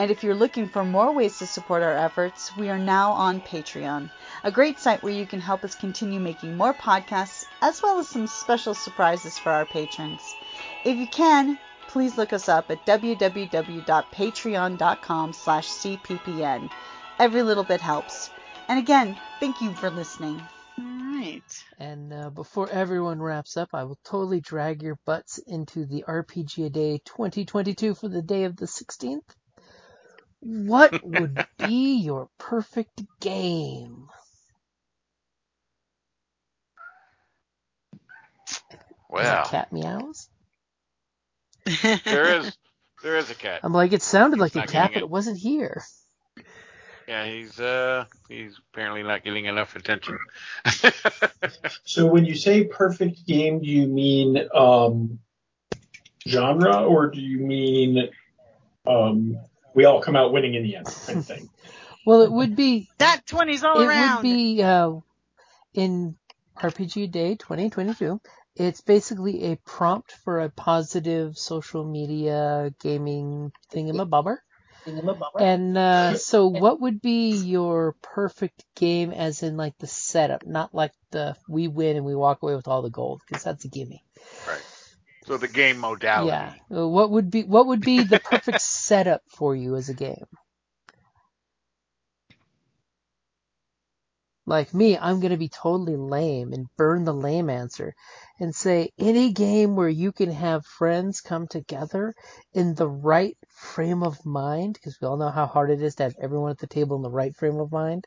And if you're looking for more ways to support our efforts, we are now on Patreon, a great site where you can help us continue making more podcasts as well as some special surprises for our patrons. If you can, please look us up at www.patreon.com slash cppn. Every little bit helps. And again, thank you for listening. All right. And uh, before everyone wraps up, I will totally drag your butts into the RPG a Day 2022 for the day of the 16th. What would be your perfect game? Well, cat meows. there is there is a cat. I'm like, it sounded like a cat, but it. it wasn't here. Yeah, he's uh he's apparently not getting enough attention. So when you say perfect game, do you mean um, genre or do you mean um, we all come out winning in the end kind of thing? Well, it would be That 20's all it around. would be uh, in RPG Day 2022. It's basically a prompt for a positive social media gaming thingamabobber. And uh, so, what would be your perfect game, as in like the setup, not like the we win and we walk away with all the gold, because that's a gimme. right. So the game modality. Yeah. Uh, What would be what would be the perfect setup for you as a game? Like me, I'm gonna be totally lame and burn the lame answer and say any game where you can have friends come together in the right frame of mind, because we all know how hard it is to have everyone at the table in the right frame of mind.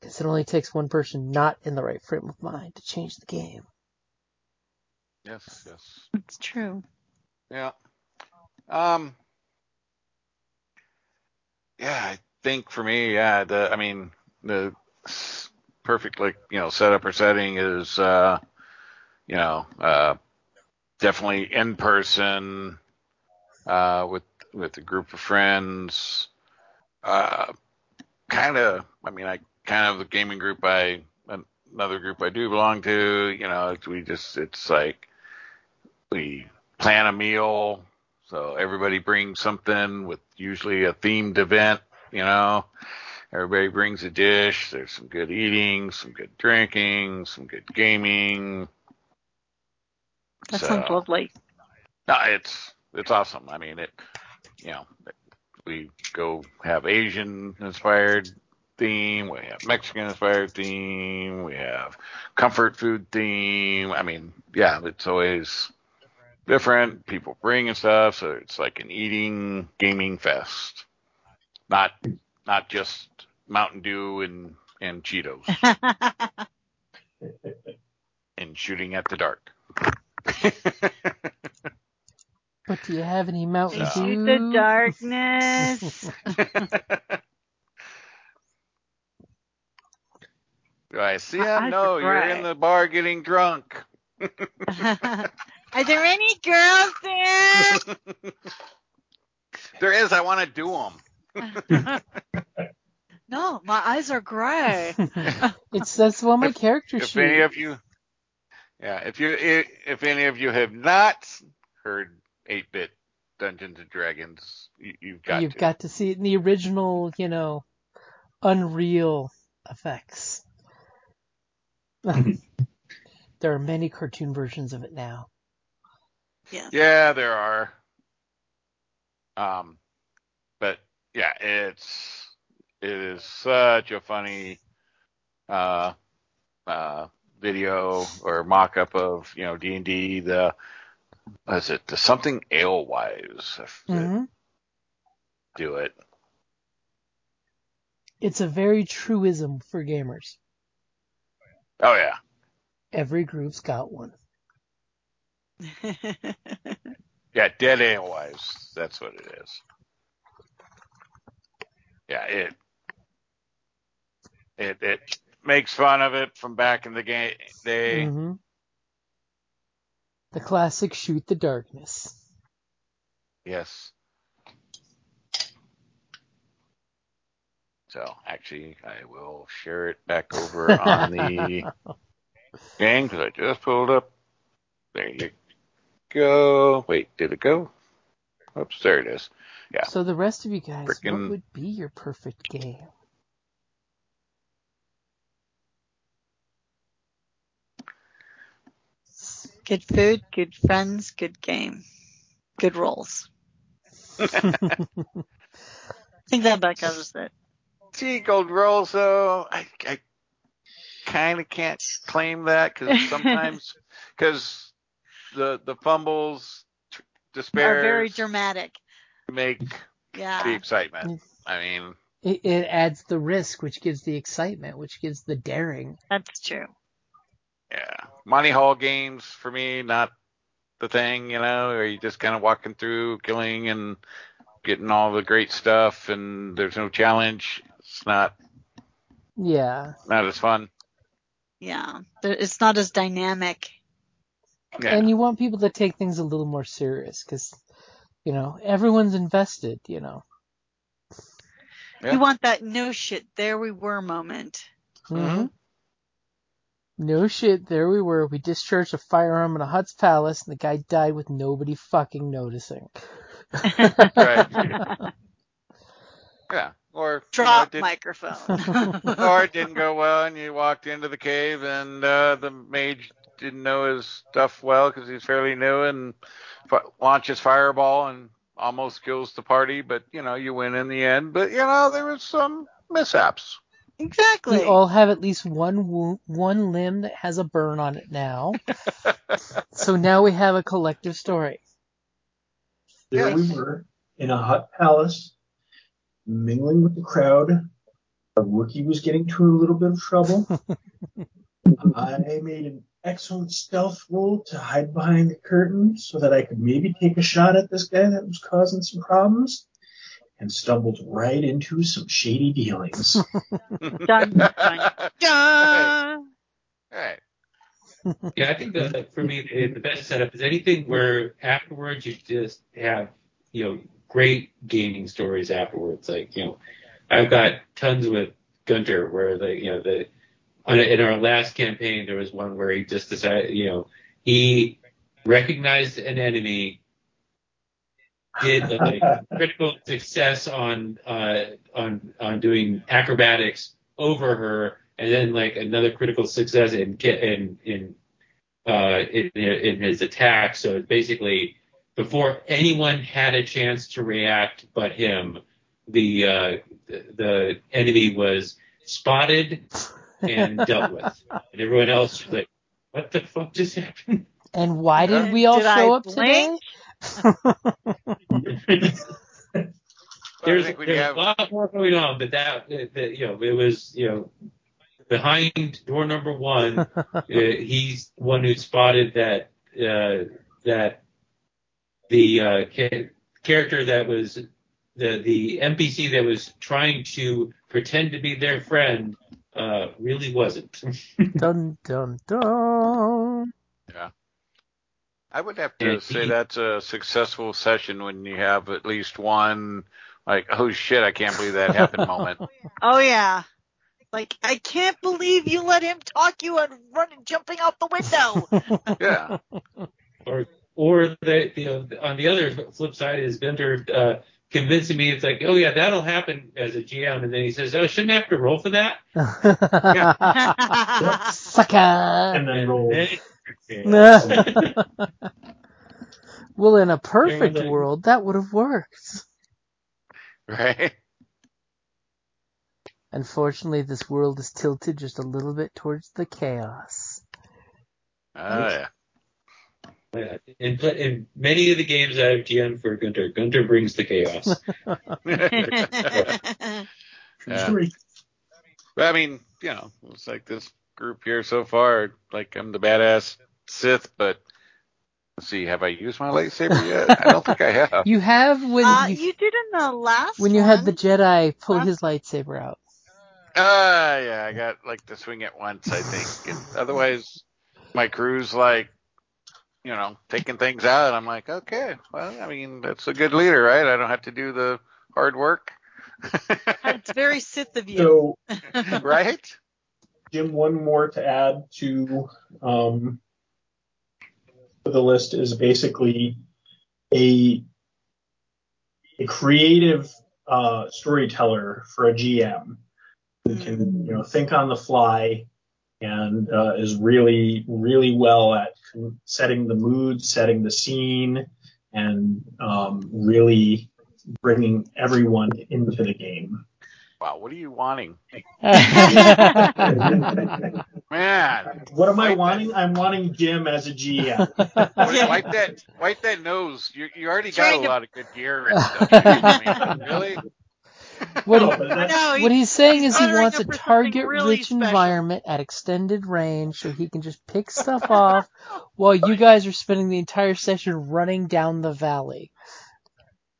Because it only takes one person not in the right frame of mind to change the game. Yes, yes. It's true. Yeah. Um. Yeah, I think for me, yeah, the I mean the perfect like you know setup or setting is uh you know uh definitely in person uh with with a group of friends uh kind of I mean I kind of the gaming group I another group I do belong to you know we just it's like we plan a meal so everybody brings something with usually a themed event, you know. Everybody brings a dish. There's some good eating, some good drinking, some good gaming. That So, sounds lovely. No, it's it's awesome. I mean, it. You know, we go have Asian inspired theme. We have Mexican inspired theme. We have comfort food theme. I mean, yeah, it's always different. People bring and stuff, so it's like an eating gaming fest. Not not just Mountain Dew and and Cheetos and shooting at the dark. But do you have any Mountain Yeah. Shoot Dew? the darkness. Do I see him? No, you're in the bar getting drunk. Are there any girls there? There is. I want to do them. no, my eyes are gray. it's that's one of my character If sheets. any of you, yeah, if you if any of you have not heard 8-bit Dungeons and Dragons, you, you've got You've to. got to see it in the original, you know, Unreal effects. there are many cartoon versions of it now. Yeah. Yeah, there are. Um, but yeah, it's it is such a funny uh uh video or mock-up of you know D and D the what is it the something alewives hmm do it. It's a very truism for gamers. Oh yeah, Every group's got one. yeah, dead alewives. That's what it is. Yeah, it it it makes fun of it from back in the game day. hmm The classic shoot the darkness. Yes. So actually, I will share it back over on the game because I just pulled up. There you go. Wait, did it go? Oops, there it is. Yeah. So the rest of you guys, what would be your perfect game? good food, good friends, good game, good rolls. I think that about covers it. See, gold rolls though, I, I kind of can't claim that because sometimes because the the fumbles, t- Are very dramatic. make the excitement. I mean, It, it adds the risk, which gives the excitement, which gives the daring. That's true. Yeah. Monty Haul games for me, not the thing, you know, where you just kind of walking through, killing and getting all the great stuff and there's no challenge. It's not, Yeah. not as fun. Yeah. There- It's not as dynamic. Yeah. And you want people to take things a little more serious because, you know, everyone's invested, you know. Yeah. You want that no shit, there we were moment. Mm-hmm. Mhm. No shit, there we were. We discharged a firearm in a Hutt's palace and the guy died with nobody fucking noticing. Right. yeah. Or, Drop you know, it microphone. did, or it didn't go well and you walked into the cave and, uh, the mage didn't know his stuff well because he's fairly new and f- launches fireball and almost kills the party, but you know, you win in the end. But you know, there was some mishaps. exactly. We all have at least one wo- one limb that has a burn on it now. so now we have a collective story. There we were in a Hutt palace, mingling with the crowd. Our rookie was getting into a little bit of trouble. I made an excellent stealth roll to hide behind the curtain so that I could maybe take a shot at this guy that was causing some problems, and stumbled right into some shady dealings. Dun, dun, dun. Right. Yeah, I think that for me the the best setup is anything where afterwards you just have you know great gaming stories afterwards. Like you know, I've got tons with Gunter where the you know the on in our last campaign there was one where he just decided you know he recognized an enemy, did like critical success on uh on on doing acrobatics over her and then like another critical success in in in uh in, in his attack. So it's basically before anyone had a chance to react but him the uh the, the enemy was spotted and dealt with and everyone else was like what the fuck just happened And why did we all Did I show up blink? today? there's, think we'd there's have- a lot more going on, but that, that you know, it was you know behind door number one. uh, he's the one who spotted that uh, that the uh, ca- character that was the the NPC that was trying to pretend to be their friend uh, really wasn't. dun dun dun. Yeah. I would have Yeah, to say he- that's a successful session when you have at least one like, oh shit, I can't believe that happened moment. Oh yeah. Like I can't believe you let him talk you and running jumping out the window. Yeah. or or the you know on the other flip side is Gunter uh, convincing me it's like oh yeah that'll happen as a GM and then he says oh shouldn't I have to roll for that Sucker. and then roll. well, in a perfect like- world, that would have worked. Right? Unfortunately, this world is tilted just a little bit towards the chaos. Oh yeah. Yeah. In, in many of the games I've GM for Gunter, Gunter brings the chaos. Yeah. story. But I mean, you know, it's like this group here so far. Like I'm the badass Sith, but let's see, have I used my lightsaber yet? I don't think I have. You have when uh, you, you did in the last when you had the. Jedi pull Last- his lightsaber out. Ah, yeah, I got like to swing it once, I think. And otherwise, my crew's like, you know, taking things out. I'm like, okay, well, I mean, that's a good leader, right? I don't have to do the hard work, It's very Sith of you. So, right? Jim, one more to add to um, the list is basically a a creative uh, storyteller for a GM who can you know think on the fly and uh, is really really well at setting the mood, setting the scene, and um, really bringing everyone into the game. Wow, what are you wanting, Man. what am I Wipe wanting? I'm wanting Jim as a GM. Wipe, wipe that, wipe that nose. You, you already got Trying a to- lot of good gear and stuff. I mean, really? What, No, he, but I that's- know. what he's saying he's is he wants a target-rich special. environment at extended range so he can just pick stuff off while you guys are spending the entire session running down the valley.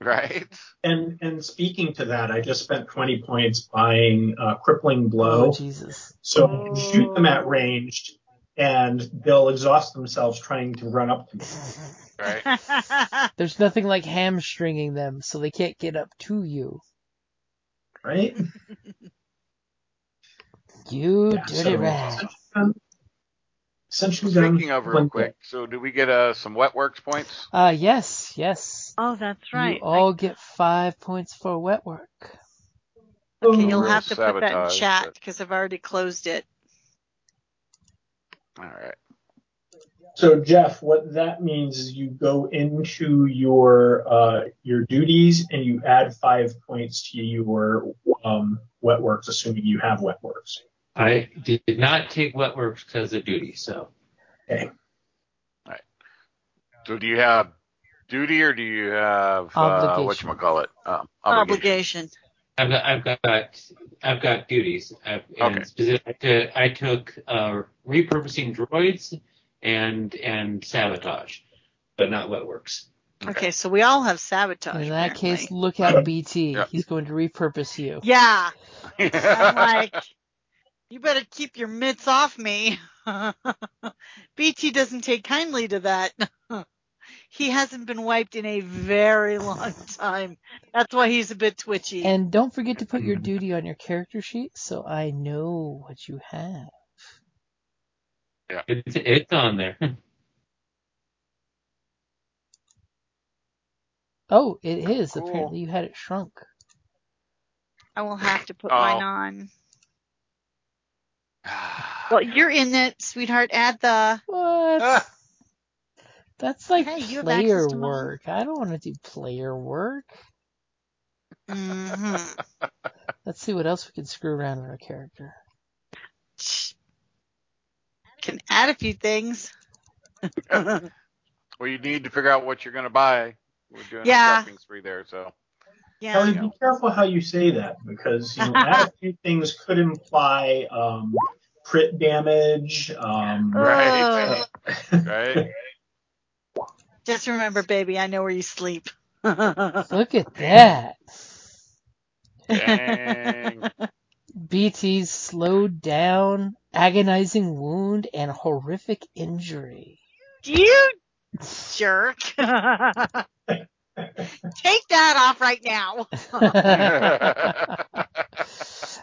Right? And and speaking to that, I just spent 20 points buying uh, crippling blow. Oh, Jesus. so I can shoot them at Oh. ranged, and they'll exhaust themselves trying to run up to me. Right? There's nothing like hamstringing them so they can't get up to you. Right? You Yeah, dirty so- rat. Essentially done. Speaking of real One quick, so do we get uh, some wet works points? Uh, yes, yes. oh, that's right. You all get five points for wet work. okay, you'll have to put that in sabotage, chat but- because I've already closed it. All right. So Jeff, what that means is you go into your uh, your duties and you add five points to your um, wet works, assuming you have wet works. I did not take wet works because of duty, so Okay. So do you have duty or do you have uh, Obligation. what you call it? Um, obligation. Obligation. I've got I've got I've got duties. I've, Okay. specific I took uh, repurposing droids and and sabotage, but not what works. Okay, so we all have sabotage. In that case, look out, BT. Yeah. He's going to repurpose you. yeah, I'm like, you better keep your mitts off me. BT doesn't take kindly to that. he hasn't been wiped in a very long time. That's why he's a bit twitchy. And don't forget to put your mm. duty on your character sheet so I know what you have. It's it's on there. Oh, it is. Cool. Apparently you had it shrunk. I will have to put Oh. mine on. Well, you're in it, sweetheart. Add the. What? Ah. That's like Hey, player access mine. work. I don't want to do player work. hmm Let's see what else we can screw around in our character. Can add a few things. well, you need to figure out what you're going to buy. We're doing Yeah. a shopping spree there, so Kelly, yeah. be careful how you say that because you know, add a few things could imply um, crit damage. Um, Right. Oh, right. just remember, baby, I know where you sleep. Look at that. Dang. BT's slowed down, agonizing wound, and horrific injury. you jerk. Take that off right now.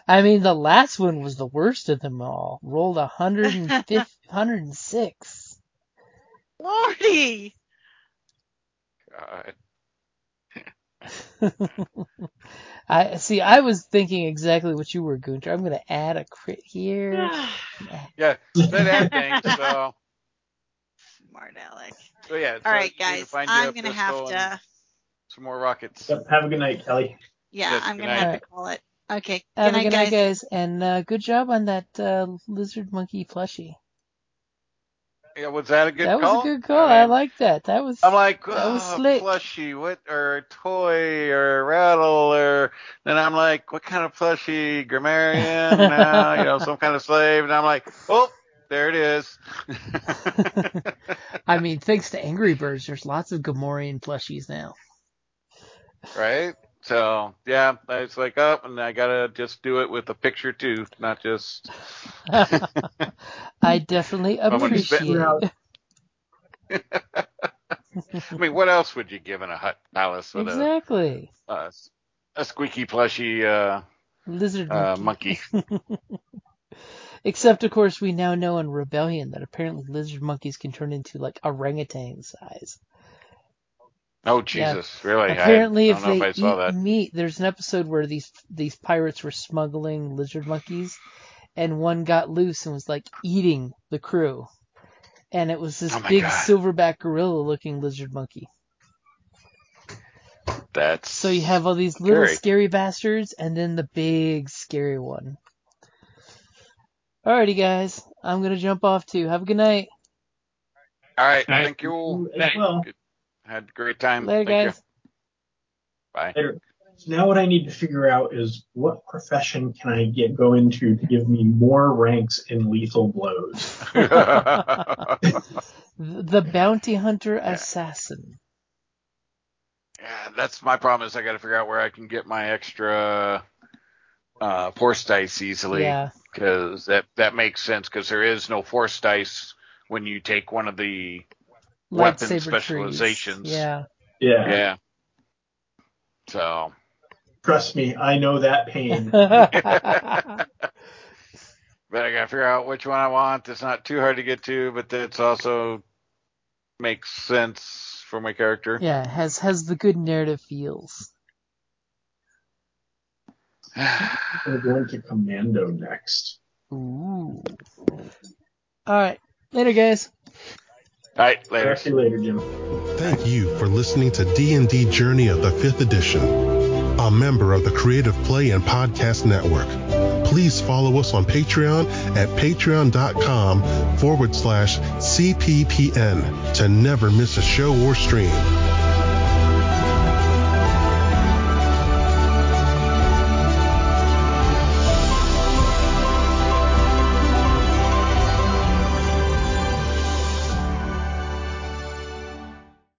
I mean, the last one was the worst of them all. Rolled 105 106. Lordy. God. I see. I was thinking exactly what you were, Gunter. I'm going to add a crit here. Yeah, that ad thing. So, Smart Alec. so yeah. so All right, you need to guys. find you a I'm gonna have to. some more rockets. Yep, have a good night, Kelly. Yeah, Yes, I'm gonna night. have to call it. Okay. Have good a night, good night, guys. guys, and uh, good job on that uh, lizard monkey plushie. Yeah, was that a good that call? was a good call. I, mean, like that. That was. I'm like, that was oh, slick. plushie, what, or a toy, or a rattle, or then I'm like, what kind of plushie? Gamorrean, uh, you know, some kind of slave, and I'm like, oh, there it is. I mean, thanks to Angry Birds, there's lots of Gamorrean plushies now. right? So yeah, I was like, oh, and I gotta just do it with a picture too, not just. I definitely appreciate. I mean, what else would you give in a Hutt palace with exactly. a, a a squeaky plushy uh, Lizard uh, monkey? Except, of course, we now know in Rebellion that apparently lizard monkeys can turn into like orangutan size. Oh Yeah. Jesus, really? Apparently, I, I if don't know they if I saw eat that. meat, there's an episode where these these pirates were smuggling lizard monkeys, and one got loose and was like eating the crew, and it was this Oh big God. silverback gorilla-looking lizard monkey. That's So you have all these little Scary. scary bastards, and then the big scary one. Alrighty, guys, I'm gonna jump off too. Have a good night. all right. Night. Thank you. As well. Had a great time. Later, Thank guys. you. Bye. Later. So now what I need to figure out is what profession can I get go into to give me more ranks in lethal blows? the bounty hunter assassin. Yeah, that's my problem. Is I got to figure out where I can get my extra uh, force dice easily. Yeah. because that that makes sense because there is no force dice when you take one of the Weapon specializations. Trees. Yeah. Yeah. yeah. So Trust me, I know that pain. but I gotta figure out which one I want. It's not too hard to get to, but it's also makes sense for my character. yeah, has has the good narrative feels. We're going to Commando next. Ooh. All right. Later, guys. All right, later. Talk to you later, Jim. Thank you for listening to D&D Journey of the 5th Edition, a member of the Creative Play and Podcast Network. Please follow us on Patreon at patreon.com forward slash CPPN to never miss a show or stream.